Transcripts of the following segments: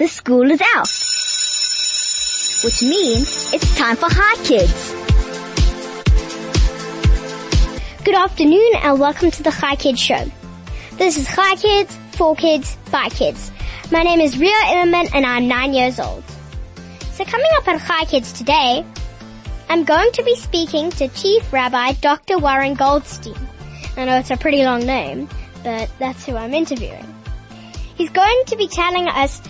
the school is out. Which means it's time for Chai Kids. Good afternoon and welcome to the Chai Kids Show. This is Chai Kids, for kids, by kids. My name is Rio Immerman and I'm nine years old. So coming up on Chai Kids today, I'm going to be speaking to Chief Rabbi Dr. Warren Goldstein. I know it's a pretty long name, but that's who I'm interviewing. He's going to be telling us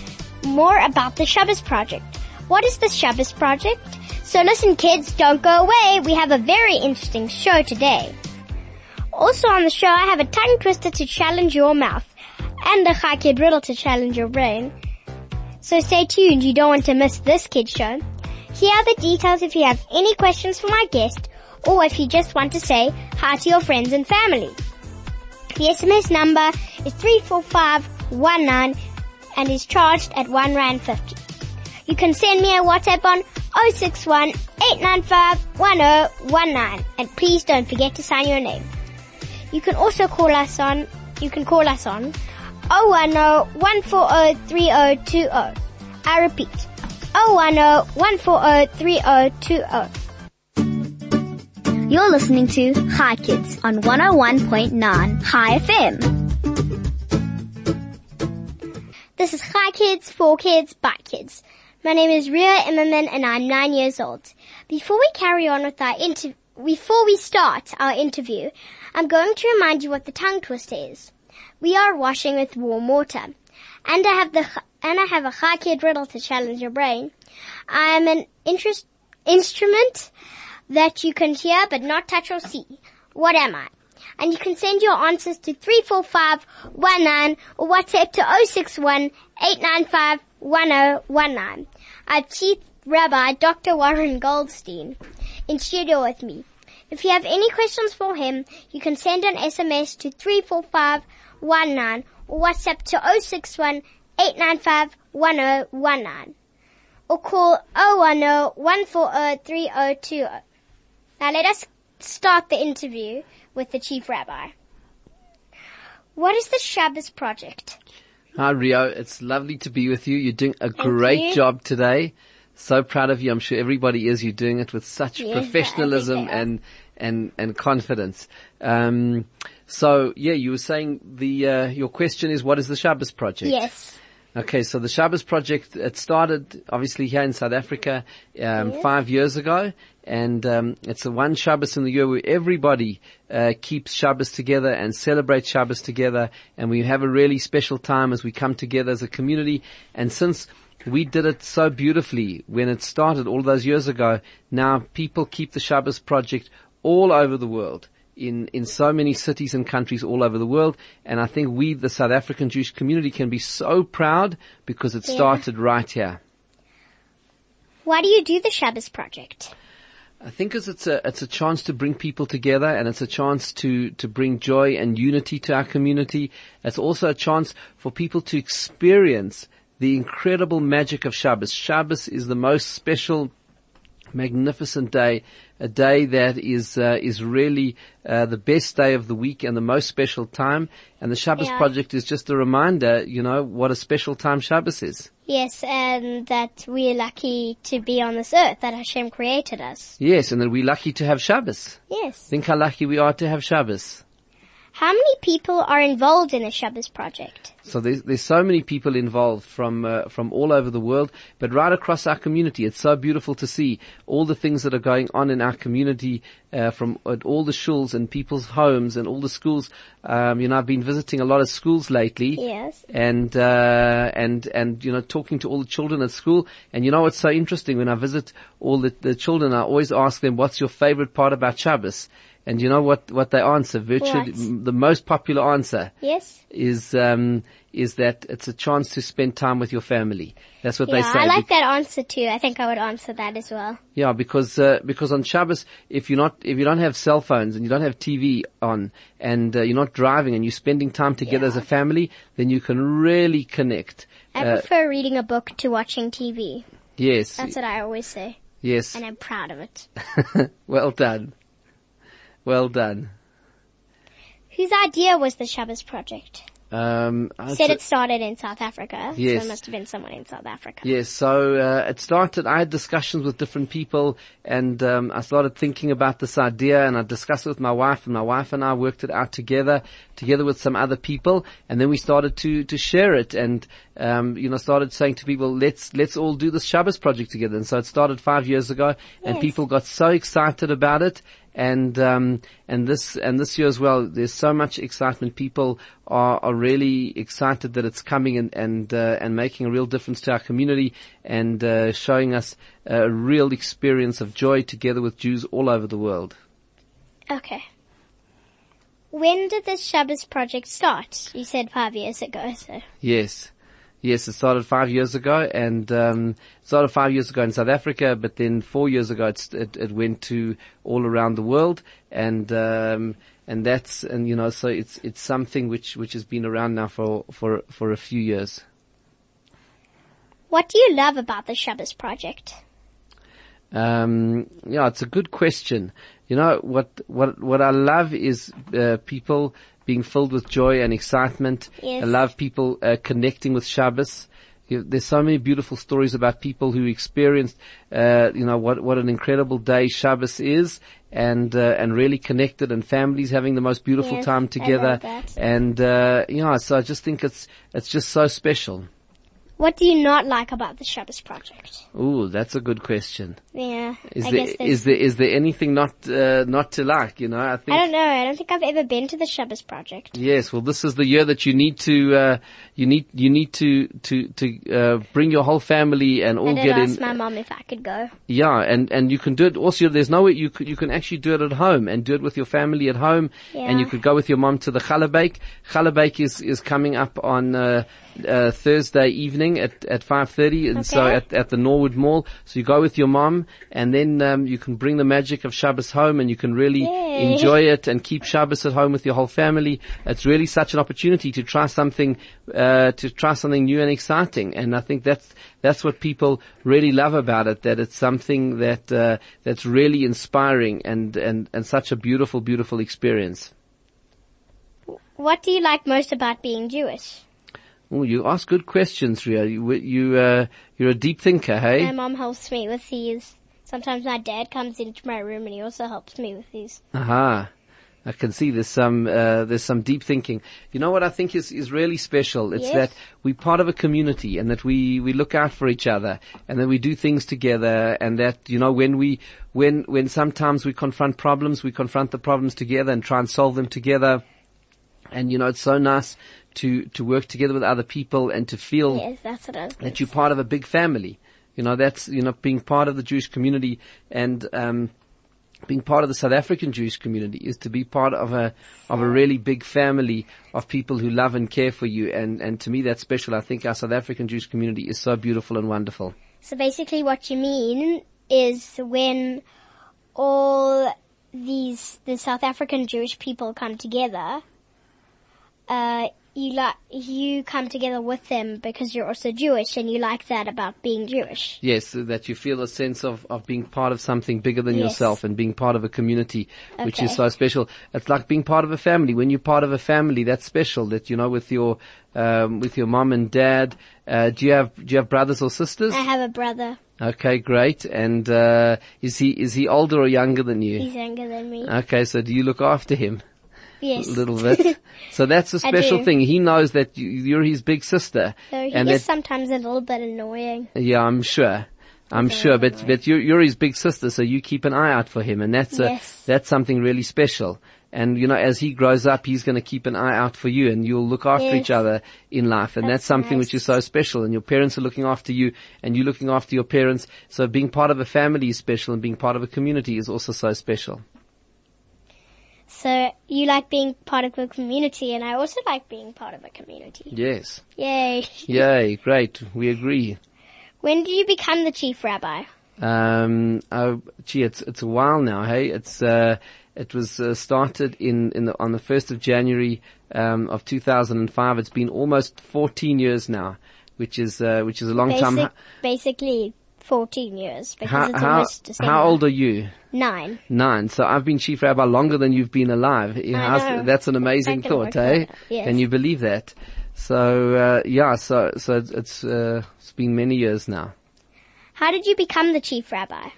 more about the Shabbos Project. What is the Shabbos Project? So listen kids, don't go away. We have a very interesting show today. Also on the show, I have a tongue twister to challenge your mouth and a Chai Kid riddle to challenge your brain. So stay tuned, you don't want to miss this kid show. Here are the details if you have any questions for my guest or if you just want to say hi to your friends and family. The SMS number is 34519 and is charged at 1 Rand 50. You can send me a WhatsApp on 061 895 1019 and please don't forget to sign your name. You can also call us on, you can call us on 010-140-3020. I repeat, 010-140-3020. You're listening to Chai Kids on 101.9 Chai FM. This is Chai Kids, for kids, by kids. My name is Ria Immerman and I'm nine years old. Before we carry on with our interview, before we start our interview, I'm going to remind you what the tongue twister is. We are washing with warm water. And I have the, and I have a Chai Kid riddle to challenge your brain. I am an interest, instrument that you can hear but not touch or see. What am I? And you can send your answers to 34519 or WhatsApp to 061 895 1019. Our Chief Rabbi Dr. Warren Goldstein in studio with me. If you have any questions for him, you can send an SMS to 34519 or WhatsApp to 061 895 1019 or call 010 140 3020. Now let us start the interview with the Chief Rabbi. What is the Shabbos Project? Hi Rio, it's lovely to be with you. You're doing a great you. job today. So proud of you. I'm sure everybody is. You're doing it with such Yes, professionalism I think they are. and, and, and confidence. Um, so yeah, you were saying the, uh, your question is what is the Shabbos project? Yes. Okay, so the Shabbos project, it started obviously here in South Africa, um, five years ago. And, um, it's the one Shabbos in the year where everybody, uh, keeps Shabbos together and celebrates Shabbos together. And we have a really special time as we come together as a community. And since we did it so beautifully when it started all those years ago, now people keep the Shabbos project all over the world in, in so many cities and countries all over the world. And I think we, the South African Jewish community, can be so proud because it Yeah. started right here. Why do you do the Shabbos Project? I think as it's a, it's a chance to bring people together and it's a chance to, to bring joy and unity to our community. It's also a chance for people to experience the incredible magic of Shabbos. Shabbos is the most special magnificent day, a day that is uh, is really uh, the best day of the week and the most special time. And the Shabbos Yeah. project is just a reminder, you know, what a special time Shabbos is. Yes, and that we're lucky to be on this earth, that Hashem created us. Yes, and that we're lucky to have Shabbos. Yes. Think how lucky we are to have Shabbos. How many people are involved in the Shabbos Project? So there's, there's so many people involved from uh, from all over the world, but right across our community. It's so beautiful to see all the things that are going on in our community, uh, from at all the shuls and people's homes and all the schools. Um, you know, I've been visiting a lot of schools lately. Yes. And, uh, and, and, you know, talking to all the children at school. And you know what's so interesting? When I visit all the, the children, I always ask them, what's your favorite part about Shabbos? And you know what, what they answer? Virtually, What? the most popular answer Yes? is, um, is that it's a chance to spend time with your family. That's what they Yeah, say. I like that answer too. I think I would answer that as well. yeah, because uh, because on Shabbos, if you're not if you don't have cell phones and you don't have TV on and uh, you're not driving and you're spending time together as a family, then you can really connect. I Uh, prefer reading a book to watching TV. yes, That's what I always say. yes. And I'm proud of it. well done, well done. Whose idea was the Shabbos Project? Um, said it started in South Africa. Yes. So it must have been someone in South Africa. Yes, so uh, it started. I had discussions with different people, and um, I started thinking about this idea, and I discussed it with my wife, and my wife and I worked it out together, together with some other people, and then we started to to share it, and um, you know, started saying to people, let's let's all do this Shabbos project together. And so it started five years ago, and Yes. people got so excited about it, and um, and this and this year as well. There's so much excitement. People are, are really excited that it's coming and and uh, and making a real difference to our community and uh, showing us a real experience of joy together with Jews all over the world. Okay. When did this Shabbos project start? You said five years ago, so. Yes. Yes, it started five years ago and, um, started five years ago in South Africa, but then four years ago it's, it, it went to all around the world and, um, and that's, and you know, so it's, it's something which, which has been around now for, for, for a few years. What do you love about the Shabbos project? Um, yeah, it's a good question. You know, what, what, what I love is, uh, people being filled with joy and excitement. Yes. I love people, uh, connecting with Shabbos. There's so many beautiful stories about people who experienced, uh, you know, what, what an incredible day Shabbos is and, uh, and really connected and families having the most beautiful Yes, time together. And, uh, yeah, so I just think it's, it's just so special. What do you not like about the Shabbos project? Ooh, that's a good question. Yeah, Is I there, is there, is there anything not, uh, not to like, you know? I think. I don't know. I don't think I've ever been to the Shabbos project. Yes, well, this is the year that you need to, uh, you need, you need to, to, to, uh, bring your whole family and all I did get ask in. my mom if I could go. Yeah, and, and you can do it also, there's no way you could, you can actually do it at home and do it with your family at home yeah. and you could go with your mom to the challah bake. Challah bake is, is coming up on, uh, uh, Thursday evening at, at 5.30 and so at, at the Norwood Mall. So you go with your mom and then, um, you can bring the magic of Shabbos home and you can really Yay. enjoy it and keep Shabbos at home with your whole family. It's really such an opportunity to try something, uh, to try something new and exciting. And I think that's, that's what people really love about it, that it's something that, uh, that's really inspiring and, and, and such a beautiful, beautiful experience. What do you like most about being Jewish? Oh, you ask good questions, Ria. You, you, uh, you're a deep thinker, hey? My mom helps me with these. Sometimes my dad comes into my room and he also helps me with these. Aha. I can see there's some, uh, there's some deep thinking. You know what I think is, is really special? It's Yes. that we're part of a community and that we, we look out for each other and that we do things together and that, you know, when we, when, when sometimes we confront problems, we confront the problems together and try and solve them together. And you know, it's so nice to, to work together with other people and to feel Yes, that you're part of a big family. You know, that's, you know, being part of the Jewish community and, um, being part of the South African Jewish community is to be part of a, of a really big family of people who love and care for you. And, and to me that's special. I think our South African Jewish community is so beautiful and wonderful. So basically what you mean is when all these, the South African Jewish people come together, uh, you like, you come together with them because you're also Jewish and you like that about being Jewish. Yes, that you feel a sense of, of being part of something bigger than Yes. yourself and being part of a community, which is so special. It's like being part of a family. When you're part of a family, that's special. That you know, with your um, with your mom and dad. Uh, do you have do you have brothers or sisters? I have a brother. Okay, great. And uh, is he is he older or younger than you? He's younger than me. Okay, so do you look after him yes. a little bit? so that's a special thing. He knows that you, you're his big sister, So he and is sometimes a little bit annoying. yeah, I'm sure. I'm sure, but but you're you're his big sister, so you keep an eye out for him, and that's Yes. a that's something really special. And you know, as he grows up, he's going to keep an eye out for you, and you'll look after Yes. each other in life, and that's, That's something nice. which is so special. And your parents are looking after you, and you're looking after your parents. So being part of a family is special, and being part of a community is also so special. So you like being part of a community and I also like being part of a community. Yes. Yay. Yay! Great. We agree. When did you become the chief rabbi? Um, oh, gee, it's it's a while now. Hey, it's uh, it was uh, started in in the, on the first of January um, of 2005. It's been almost 14 years now, which is uh, which is a long time. Basically 14 years because How, it's almost December. how old are you? Nine. Nine. So I've been chief rabbi longer than you've been alive. How's- know. That's an amazing thought, eh? Yes. Can you believe that? So, uh, yeah, so, so it's, it's, uh, it's been many years now. How did you become the chief rabbi?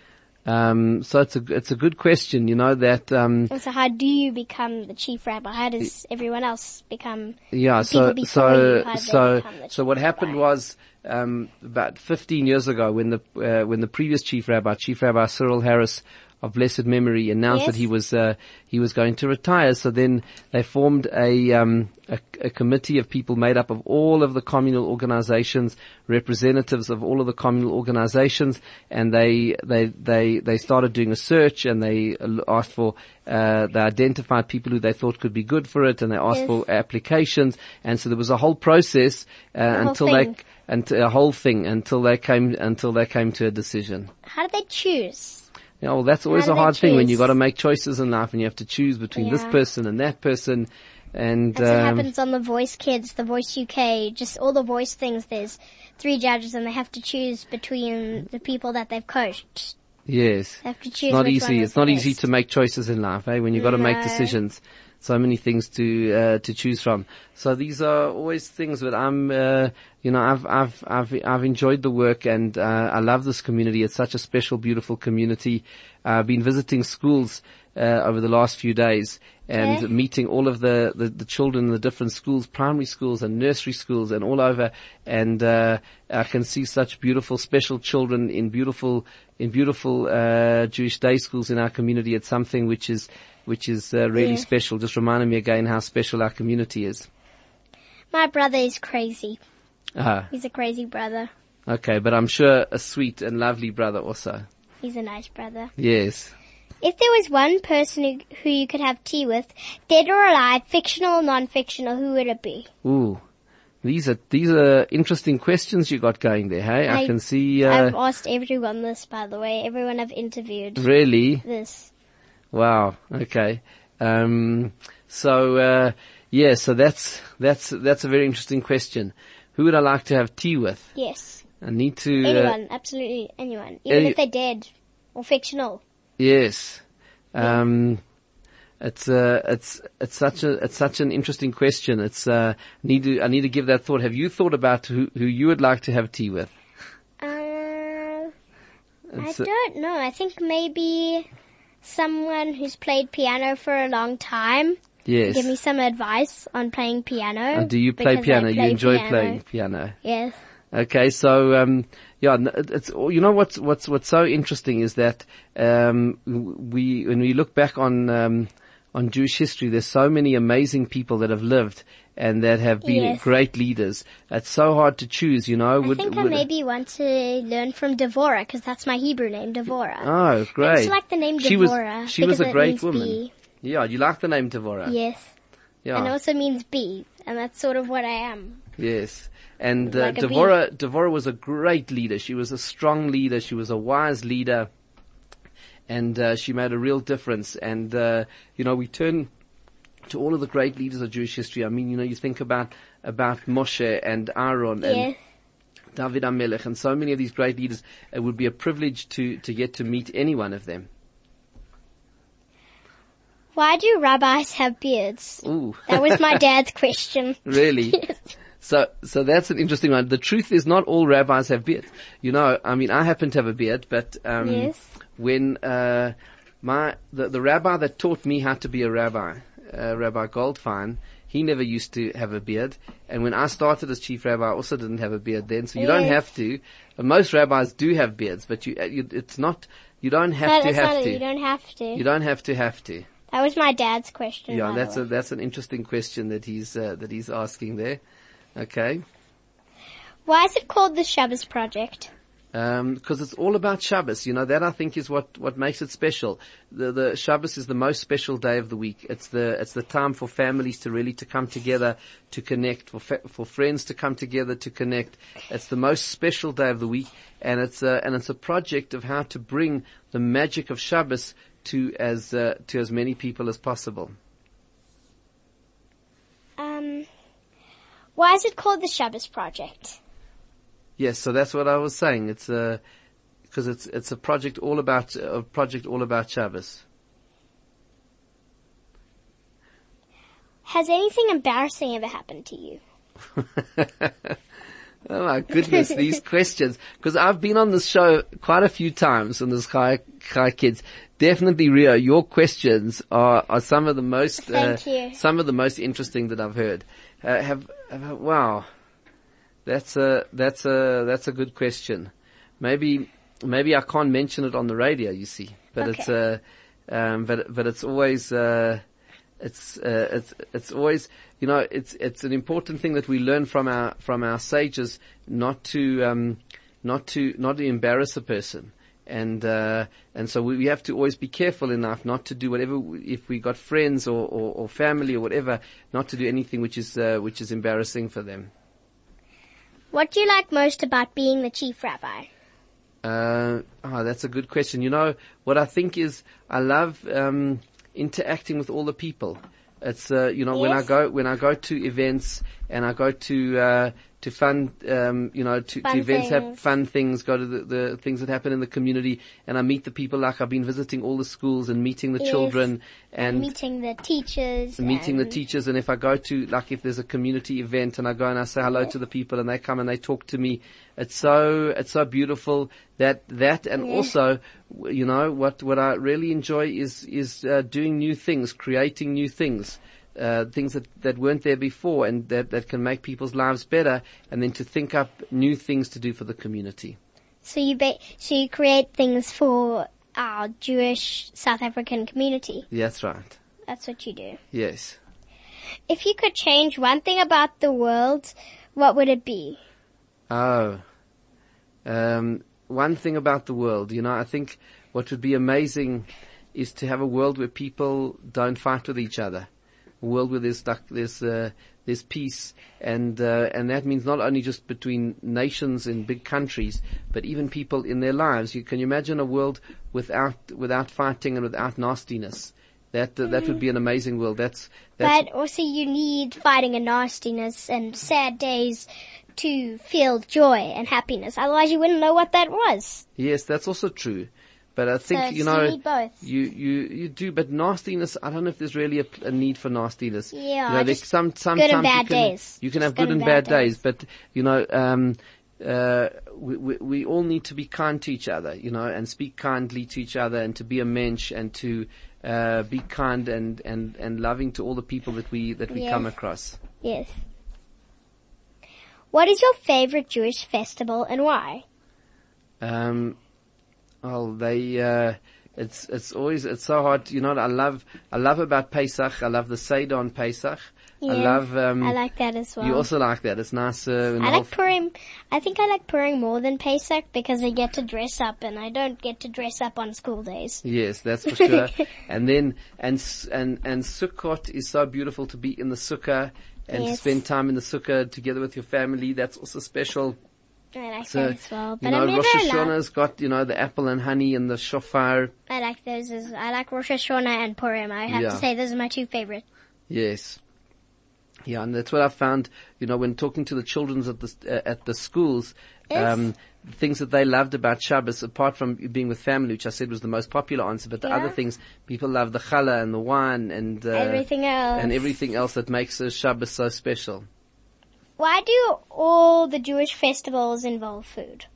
Um, so it's a, it's a good question, you know, that, um, Also, how do you become the chief rabbi? How does everyone else become? Yeah, so so you, how did they so so what happened rabbi? was um, about 15 years ago when the uh, when the previous chief rabbi, Chief Rabbi Cyril Harris of blessed memory, announced that he was uh, he was going to retire. So then they formed a, um, a a committee of people made up of all of the communal organizations, representatives of all of the communal organizations, and they they they they started doing a search and they asked for uh, they identified people who they thought could be good for it, and they asked Yes. for applications, and so there was a whole process uh, whole until thing. they and a whole thing until they came until they came to a decision. How did they choose? Yeah, well, that's always a hard thing when you've got to make choices in life, and you have to choose between this person and that person, and That's what um, happens on the Voice Kids, the Voice UK, just all the voice things. There's three judges and they have to choose between the people that they've coached. yes, They have to choose it's not easy. It's not the easy to make choices in life, eh? When you've got to make decisions, so many things to uh, to choose from. So these are always things that I'm, uh, you know, I've I've I've I've enjoyed the work, and uh, I love this community. It's such a special, beautiful community. Uh, I've been visiting schools uh, over the last few days and meeting all of the, the, the children in the different schools, primary schools and nursery schools and all over. And uh, I can see such beautiful, special children in beautiful in beautiful uh, Jewish day schools in our community. It's something which is which is uh, really Yeah. special. Just reminding me again how special our community is. My brother is crazy. Ah, He's a crazy brother. okay, but I'm sure a sweet and lovely brother also. He's a nice brother. Yes. If there was one person who, who you could have tea with, dead or alive, fictional or non-fictional, who would it be? Ooh. These are these are interesting questions you got going there. Hey, I, I- can see. I've Uh, asked everyone this, by the way. Everyone I've interviewed really, this. Wow. Okay. Um, so uh, yeah. So that's that's that's a very interesting question. Who would I like to have tea with? Yes. I need to. Uh, Anyone, absolutely anyone. Even Any- if they're dead or fictional. Yes. Um, it's uh, it's it's such a it's such an interesting question. It's uh, need to I need to give that thought. Have you thought about who who you would like to have tea with? Uh, I It's, don't know. I think maybe someone who's played piano for a long time. yes. Give me some advice on playing piano. Uh, do you play piano? you enjoy piano. playing piano. Yes. Okay, so um, yeah, it's you know what's what's what's so interesting is that um, we when we look back on um, on Jewish history, there's so many amazing people that have lived and that have been Yes. great leaders. It's so hard to choose, you know. I think I maybe want to learn from Devorah because that's my Hebrew name, Devorah. oh, I great! just like the name she was Devorah she was a great woman. bee. Yeah, you like the name Devorah. Yes. yeah. And also means bee, and that's sort of what I am. Yes. And uh, Like. Devorah, Devorah was a great leader. She was a strong leader. She was a wise leader. And uh, she made a real difference. And, uh, you know, we turn to all of the great leaders of Jewish history. I mean, you know, you think about, about Moshe and Aaron and Yes. David HaMelech and so many of these great leaders. It would be a privilege to, to get to meet any one of them. Why do rabbis have beards? Ooh. That was my dad's question. Really? So, so that's an interesting one. The truth is not all rabbis have beards. You know, I mean, I happen to have a beard, but, um, Yes. when, uh, my, the, the rabbi that taught me how to be a rabbi, uh, Rabbi Goldfein, he never used to have a beard. And when I started as chief rabbi, I also didn't have a beard then. So you don't have to. Most rabbis do have beards, but you, uh, you it's not, you don't have No, to have not to. You don't have to. You don't have to have to. That was my dad's question. Yeah, that's a, that's an interesting question that he's, uh, that he's asking there. Okay. Why is it called the Shabbos Project? Um, because it's all about Shabbos. You know, that I think is what, what makes it special. The, the Shabbos is the most special day of the week. It's the, it's the time for families to really to come together, to connect, for, fa- for friends to come together, to connect. It's the most special day of the week, and it's a, and it's a project of how to bring the magic of Shabbos to as, uh, to as many people as possible. Um, why is it called the Shabbos Project? Yes, so that's what I was saying. It's uh, because it's it's a project all about a project all about Shabbos. Has anything embarrassing ever happened to you? Oh my goodness, these questions. Because I've been on this show quite a few times on this Chai, Chai Kids. Definitely, Rio, your questions are, are some of the most, uh, Thank you. some of the most interesting that I've heard. Uh, have, have, wow. That's a, that's a, that's a good question. Maybe, maybe I can't mention it on the radio, you see. But it's, uh, um, but, but it's always, uh, it's, uh, it's, it's always, you know, it's, it's an important thing that we learn from our, from our sages not to, um, not to, not to embarrass a person. And, uh, and so we, we have to always be careful enough not to do whatever, if we got friends or, or, or family or whatever, not to do anything which is, uh, which is embarrassing for them. What do you like most about being the chief rabbi? Uh, oh, that's a good question. You know, what I think is I love, um, interacting with all the people. It's, uh, you know, when I go, when I go to events and I go to, uh, to fun, um, you know, to, to events, have things. fun things, go to the, the things that happen in the community and I meet the people like I've been visiting all the schools and meeting the Yes. children and Meeting the teachers. meeting the teachers and if I go to like if there's a community event and I go and I say hello to the people and they come and they talk to me it's so it's so beautiful that that and also you know what what I really enjoy is is uh, doing new things creating new things uh, things that, that weren't there before and that, that can make people's lives better and then to think up new things to do for the community. So you ba- so you create things for our Jewish South African community. That's right. That's what you do. Yes. If you could change one thing about the world, what would it be? Oh. Um, one thing about the world, you know, I think what would be amazing is to have a world where people don't fight with each other. World where there's there's, uh, there's peace and, uh, and that means not only just between nations in big countries, but even people in their lives. You can you imagine a world without, without fighting and without nastiness. That, uh, that would be an amazing world. That's, that's, But also you need fighting and nastiness and sad days to feel joy and happiness. Otherwise you wouldn't know what that was. Yes, that's also true. But I think, So- you know, you you, you, do, but nastiness, I don't know if there's really a, a need for nastiness. Yeah, you know, there's some, good and bad you can, days. You can Just have good and bad days, but, you know, um, uh, we, we, we all need to be kind to each other, you know, and speak kindly to each other and to be a mensch and to, uh, be kind and, and, and loving to all the people that we, that we Yes. come across. Yes. What is your favorite Jewish festival and why? Um, well, they, uh, it's, it's always, it's so hard, you know what I love, I love about Pesach, I love the Seder on Pesach. I Yeah, love, um, I like that as well. you also like that, it's nice, when I like Purim. I think I like Purim more than Pesach because I get to dress up and I don't get to dress up on school days. Yes, that's for sure. and then, and, and, and Sukkot is so beautiful to be in the Sukkah and Yes. spend time in the Sukkah together with your family. That's also special. I like So, that as well. But you know, Rosh. Hashanah's got, you know, the apple and honey and the shofar. I like those. As, I like Rosh Hashanah and Purim. I have Yeah. to say those are my two favorite. Yes. Yeah, and that's what I found, you know, when talking to the children at the, uh, at the schools, um, things that they loved about Shabbos, apart from being with family, which I said was the most popular answer, but the Yeah. other things, people love the challah and the wine and, uh, Everything else. and everything else that makes a Shabbos so special. Why do all the Jewish festivals involve food?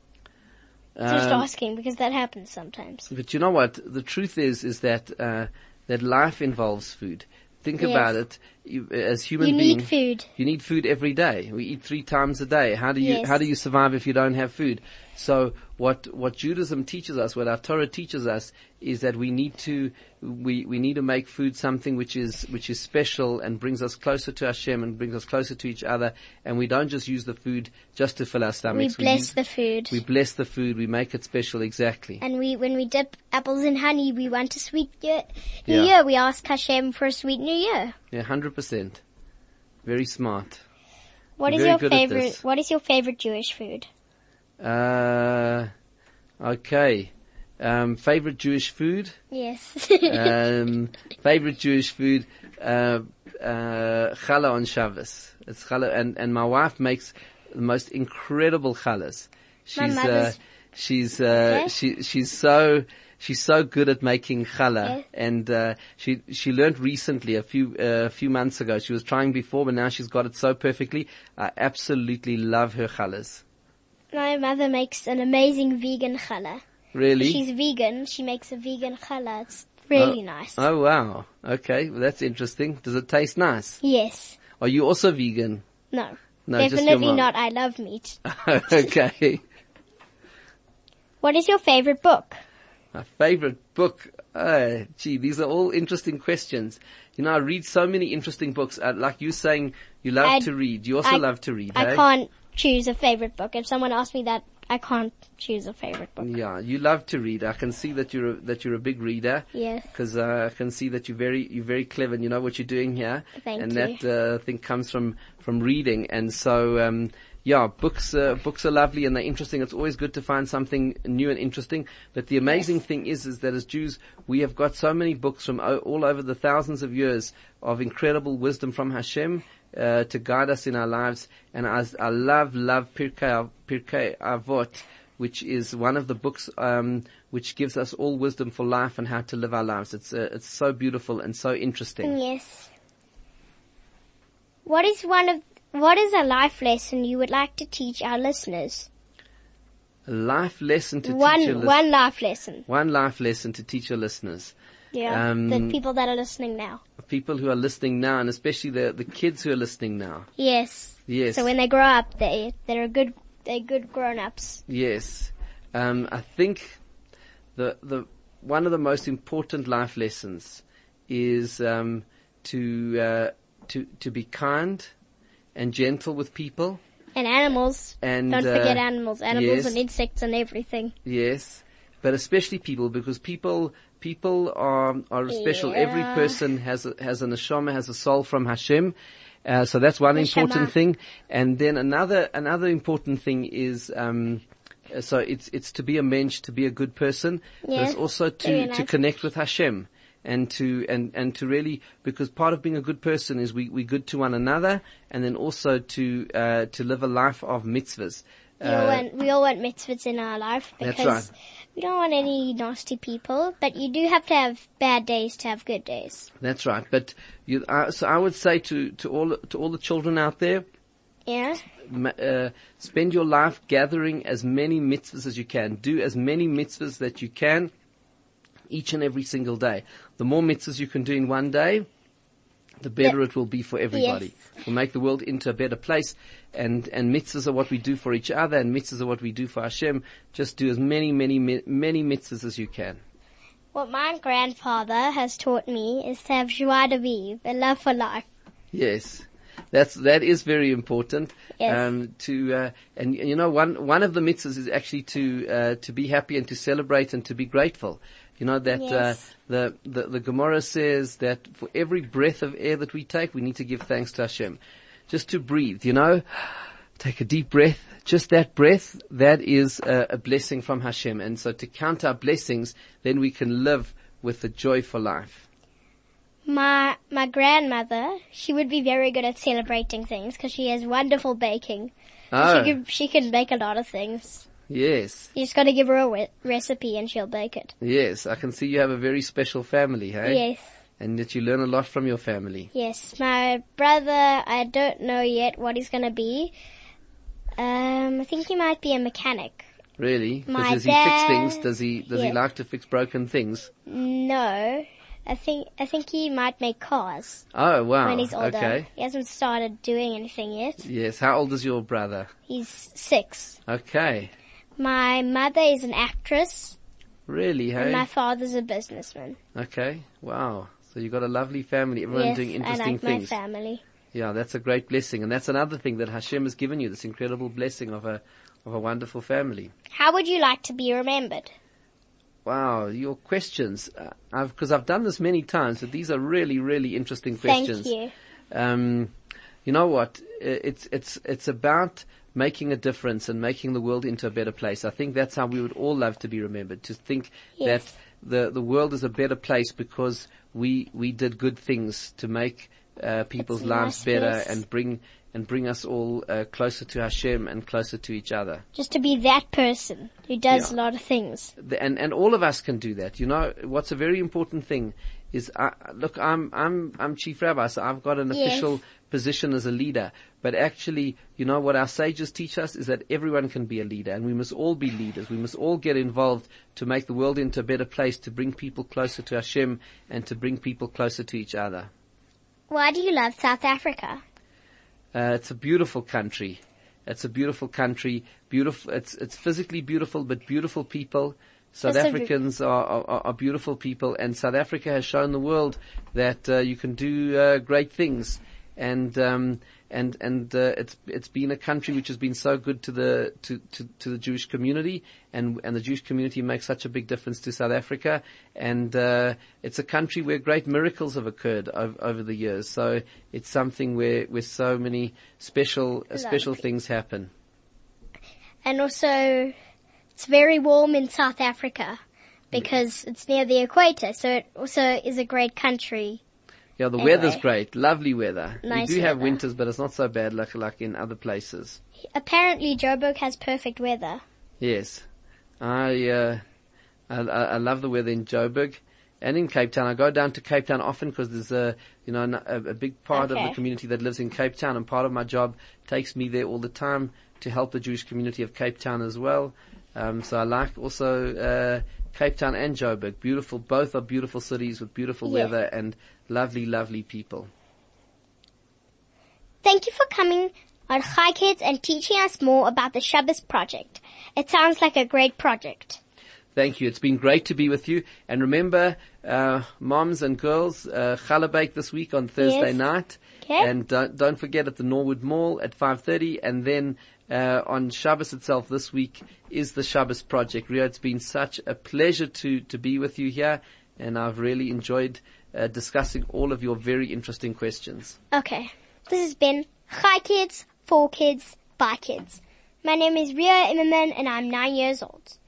Just Um, asking because that happens sometimes. But you know what? The truth is, is that, uh, that life involves food. Think Yes. about it. You, as human beings. You need beings, food. You need food every day. We eat three times a day. How do you, Yes. how do you survive if you don't have food? So what, what Judaism teaches us, what our Torah teaches us is that we need to, we, we need to make food something which is, which is special and brings us closer to Hashem and brings us closer to each other. And we don't just use the food just to fill our stomachs. We bless use- the food. we bless the food. We make it special exactly. and we, when we dip apples in honey, we want a sweet year, new Yeah. year. We ask Hashem for a sweet new year. Yeah, hundred percent. Very smart. What is your favorite, what is your favorite Jewish food? Uh, okay. Um, favorite Jewish food? Yes. um, favorite Jewish food, uh, uh, challah on Shabbos. It's challah, and, and my wife makes the most incredible challahs. She's, My uh, She's, uh, Okay. she, she's so, she's so good at making challah. Yeah. And, uh, she, she learned recently, a few, uh, a few months ago. She was trying before, but now she's got it so perfectly. I absolutely love her challahs. My mother makes an amazing vegan challah. Really? She's vegan. She makes a vegan challah. It's really nice. Oh wow. Okay. Well, that's interesting. Does it taste nice? yes. Are you also vegan? No. No, Definitely not. I love meat. okay. What is your favorite book? My favorite book. Uh, gee, these are all interesting questions. You know, I read so many interesting books. Uh, like you saying, you love I- to read. You also I- love to read. I hey? can't choose a favorite book. If someone asks me that, I can't choose a favorite book. Yeah, you love to read. I can see that you're a, that you're a big reader. Yes. Because uh, I can see that you're very you're very clever and you know what you're doing here. Thank and you. that uh, thing comes from from reading. And so um, yeah, books uh, books are lovely and they're interesting. It's always good to find something new and interesting. But the amazing thing is is that as Jews we have got so many books from all over the thousands of years of incredible wisdom from Hashem. Uh, to guide us in our lives, and I, I love, love Pirkei, Pirkei Avot, which is one of the books um, which gives us all wisdom for life and how to live our lives. It's uh, it's so beautiful and so interesting. Yes. What is one of what is a life lesson you would like to teach our listeners? A life lesson to teach your one one life lesson. one life lesson to teach your listeners, Yeah. Um, the people that are listening now. people who are listening now, and especially the the kids who are listening now. Yes. Yes, So when they grow up, they they're good they're good grown ups. yes. Um, I think the the one of the most important life lessons is um, to uh, to to be kind and gentle with people. And animals. And Don't uh, forget animals. Animals yes. and insects and everything. Yes, but especially people because people people are are special. Every person has a, has a neshama, has a soul from Hashem. Uh, so that's one Neshama. important thing. And then another another important thing is. Um, uh, so it's it's to be a mensch, to be a good person, but it's also to very to connect with Hashem and to and and to really because part of being a good person is we we good to one another and then also to uh, to live a life of mitzvahs. We all Uh, want we all want mitzvahs in our life That's because right. We don't want any nasty people. But you do have to have bad days to have good days. That's right. But you, uh, so I would say to, to all to all the children out there, Yeah. uh, spend your life gathering as many mitzvahs as you can. Do as many mitzvahs that you can each and every single day. The more mitzvahs you can do in one day, the better it will be for everybody. We'll make the world into a better place. And, and mitzvahs are what we do for each other and mitzvahs are what we do for Hashem. Just do as many, many, many mitzvahs as you can. What my grandfather has taught me is to have joie de vivre, a love for life. Yes. That's, that is very important. Yes. Um, to, uh, and you know, one, one of the mitzvahs is actually to, uh, to be happy and to celebrate and to be grateful. You know, that, Yes. uh, the, the, the Gemara says that for every breath of air that we take, we need to give thanks to Hashem. Just to breathe, you know, take a deep breath. Just that breath, that is a, a blessing from Hashem. And so to count our blessings, then we can live with a joyful life. My my grandmother, she would be very good at celebrating things because she has wonderful baking. Oh, She could she can bake a lot of things. Yes. You just got to give her a re- recipe and she'll bake it. Yes, I can see you have a very special family, hey? Yes. And that you learn a lot from your family. Yes, my brother, I don't know yet what he's gonna be. Um, I think he might be a mechanic. Really? Because My does he fix things? Does he, does he like to fix broken things? No, I think I think he might make cars Oh, wow. when he's older. Okay. He hasn't started doing anything yet. Yes. How old is your brother? He's six. Okay. My mother is an actress, Really, hey? and my father's a businessman. Okay. Wow. So you've got a lovely family, everyone yes, doing I interesting like things. my family. Yeah, that's a great blessing. And that's another thing that Hashem has given you, this incredible blessing of a, of a wonderful family. How would you like to be remembered? Wow, your questions. Uh, I've, I've done this many times, but these are really, really interesting questions. Thank you. Um, you know what? It's it's it's about making a difference and making the world into a better place. I think that's how we would all love to be remembered. To think Yes. that the the world is a better place because we we did good things to make uh, people's It's lives nice better place. and bring and bring us all uh, closer to Hashem and closer to each other. Just to be that person who does Yeah. a lot of things. The- and and all of us can do that. You know, what's a very important thing is, uh, look, I'm I'm I'm chief rabbi, so I've got an Yes. official position as a leader. But actually, you know what our sages teach us is that everyone can be a leader, and we must all be leaders. We must all get involved to make the world into a better place, to bring people closer to Hashem, and to bring people closer to each other. Why do you love South Africa? Uh, it's a beautiful country. It's a beautiful country. Beautiful. It's it's physically beautiful, but beautiful people. South That's a ve- Africans are, are, are beautiful people, and South Africa has shown the world that uh, you can do uh, great things. And um, and and uh, it's it's been a country which has been so good to the to, to, to the Jewish community, and and the Jewish community makes such a big difference to South Africa. And uh, it's a country where great miracles have occurred over, over the years. So it's something where where so many special uh, special things happen. And also, it's very warm in South Africa because it's near the equator, so it also is a great country. Yeah, the Anyway. weather's great, lovely weather. Nice we do have winters, but it's not so bad like like in other places. Apparently, Joburg has perfect weather. Yes, I, uh, I I love the weather in Joburg and in Cape Town. I go down to Cape Town often because there's a you know a, a big part of the community that lives in Cape Town, and part of my job takes me there all the time to help the Jewish community of Cape Town as well. Um, so I like also uh, Cape Town and Joburg. Beautiful, both are beautiful cities with beautiful Yes. weather and lovely, lovely people. Thank you for coming on Chai Kids and teaching us more about the Shabbos project. It sounds like a great project. Thank you. It's been great to be with you. And remember, uh, moms and girls, uh, challah bake this week on Thursday Yes. night. Okay. And don't, don't forget at the Norwood Mall at 5.30. And then, uh, on Shabbos itself this week is the Shabbos project. Rio, it's been such a pleasure to, to be with you here. And I've really enjoyed, uh, discussing all of your very interesting questions. Okay. This has been Chai Kids, For Kids, By Kids. My name is Ria Immerman and I'm nine years old.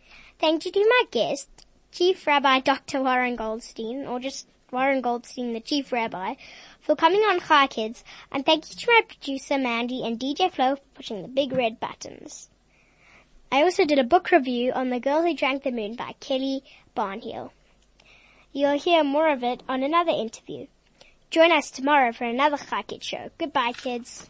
Thank you to my guest, Chief Rabbi Dr. Warren Goldstein, or just Warren Goldstein, the Chief Rabbi, for coming on Chai Kids, and thank you to my producer Mandy and DJ Flo for pushing the big red buttons. I also did a book review on The Girl Who Drank the Moon by Kelly Barnhill. You'll hear more of it on another interview. Join us tomorrow for another Chai Kids show. Goodbye, kids.